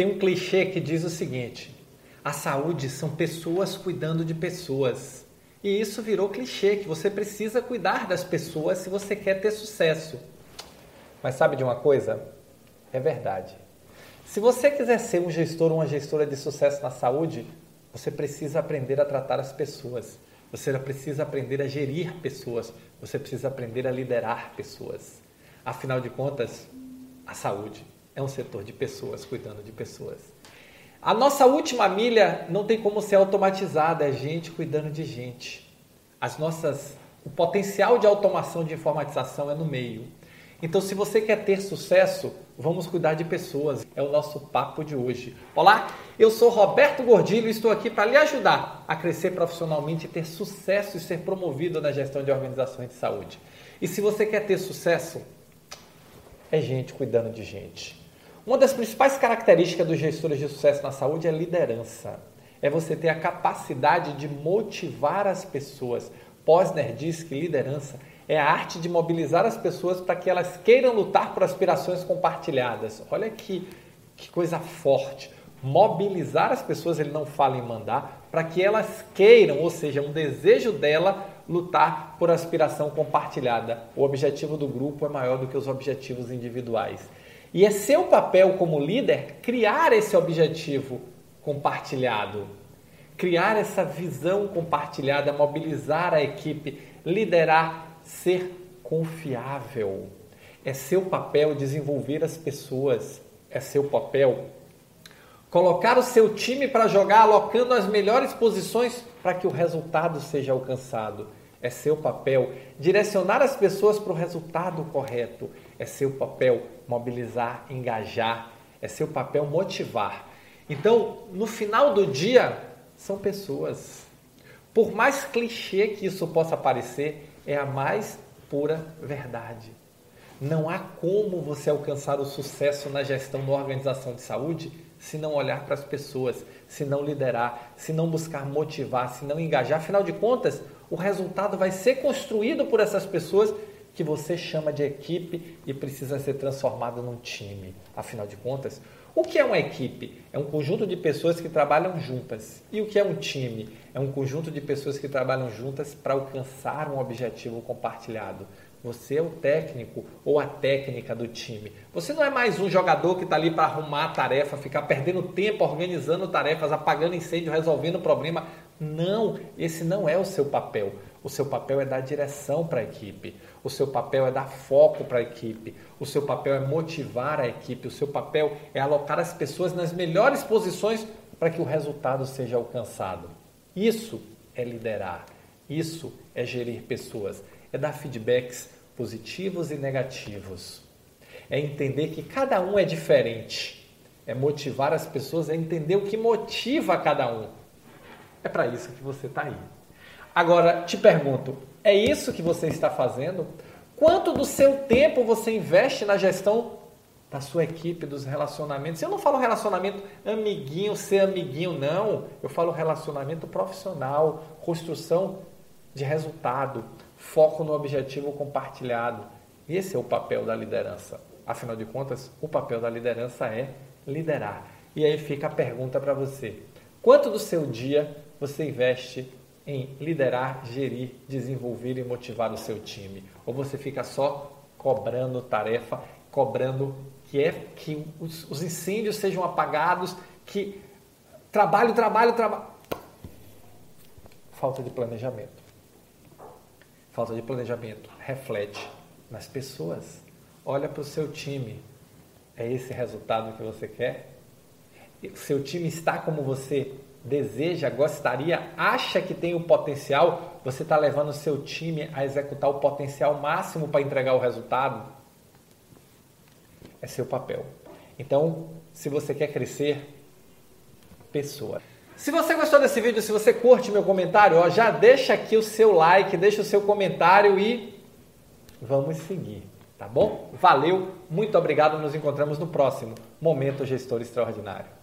Tem um clichê que diz o seguinte: a saúde são pessoas cuidando de pessoas. E isso virou clichê, que você precisa cuidar das pessoas se você quer ter sucesso. Mas sabe de uma coisa? É verdade. Se você quiser ser um gestor ou uma gestora de sucesso na saúde, você precisa aprender a tratar as pessoas. Você precisa aprender a gerir pessoas. Você precisa aprender a liderar pessoas. Afinal de contas, a saúde é um setor de pessoas cuidando de pessoas. A nossa última milha não tem como ser automatizada, é gente cuidando de gente. As nossas, o potencial de automação de informatização é no meio. Então, se você quer ter sucesso, vamos cuidar de pessoas. É o nosso papo de hoje. Olá, eu sou Roberto Gordilho e estou aqui para lhe ajudar a crescer profissionalmente, ter sucesso e ser promovido na gestão de organizações de saúde. E se você quer ter sucesso, é gente cuidando de gente. Uma das principais características dos gestores de sucesso na saúde é liderança. É você ter a capacidade de motivar as pessoas. Posner diz que liderança é a arte de mobilizar as pessoas para que elas queiram lutar por aspirações compartilhadas. Olha que, que coisa forte. Mobilizar as pessoas, ele não fala em mandar, para que elas queiram, ou seja, um desejo dela lutar por aspiração compartilhada. O objetivo do grupo é maior do que os objetivos individuais. E é seu papel como líder criar esse objetivo compartilhado, criar essa visão compartilhada, mobilizar a equipe, liderar, ser confiável. É seu papel desenvolver as pessoas, é seu papel colocar o seu time para jogar alocando as melhores posições para que o resultado seja alcançado. É seu papel direcionar as pessoas para o resultado correto. É seu papel mobilizar, engajar. É seu papel motivar. Então, no final do dia, são pessoas. Por mais clichê que isso possa parecer, é a mais pura verdade. Não há como você alcançar o sucesso na gestão da organização de saúde se não olhar para as pessoas, se não liderar, se não buscar motivar, se não engajar. Afinal de contas, o resultado vai ser construído por essas pessoas que você chama de equipe e precisa ser transformado num time. Afinal de contas, o que é uma equipe? É um conjunto de pessoas que trabalham juntas. E o que é um time? É um conjunto de pessoas que trabalham juntas para alcançar um objetivo compartilhado. Você é o técnico ou a técnica do time. Você não é mais um jogador que está ali para arrumar a tarefa, ficar perdendo tempo organizando tarefas, apagando incêndio, resolvendo problema. Não, esse não é o seu papel. O seu papel é dar direção para a equipe. O seu papel é dar foco para a equipe. O seu papel é motivar a equipe. O seu papel é alocar as pessoas nas melhores posições para que o resultado seja alcançado. Isso é liderar. Isso é gerir pessoas. É dar feedbacks positivos e negativos. É entender que cada um é diferente. É motivar as pessoas a entender o que motiva cada um é para isso que você está aí. Agora, te pergunto, é isso que você está fazendo? Quanto do seu tempo você investe na gestão da sua equipe, dos relacionamentos? Eu não falo relacionamento amiguinho, ser amiguinho, não. Eu falo relacionamento profissional, construção de resultado, foco no objetivo compartilhado. Esse é o papel da liderança. Afinal de contas, o papel da liderança é liderar. E aí fica a pergunta para você: quanto do seu dia você investe em liderar, gerir, desenvolver e motivar o seu time? Ou você fica só cobrando tarefa, cobrando que é que os, os incêndios sejam apagados, que trabalho, trabalho, trabalho. Falta de planejamento. Falta de planejamento reflete nas pessoas. Olha para o seu time. É esse resultado que você quer? Seu time está como você deseja, gostaria, acha que tem o potencial, você está levando o seu time a executar o potencial máximo para entregar o resultado? É seu papel. Então, se você quer crescer, pessoa. Se você gostou desse vídeo, se você curte meu comentário, ó, já deixa aqui o seu like, deixa o seu comentário e vamos seguir, tá bom? Valeu, muito obrigado, nos encontramos no próximo Momento Gestor Extraordinário.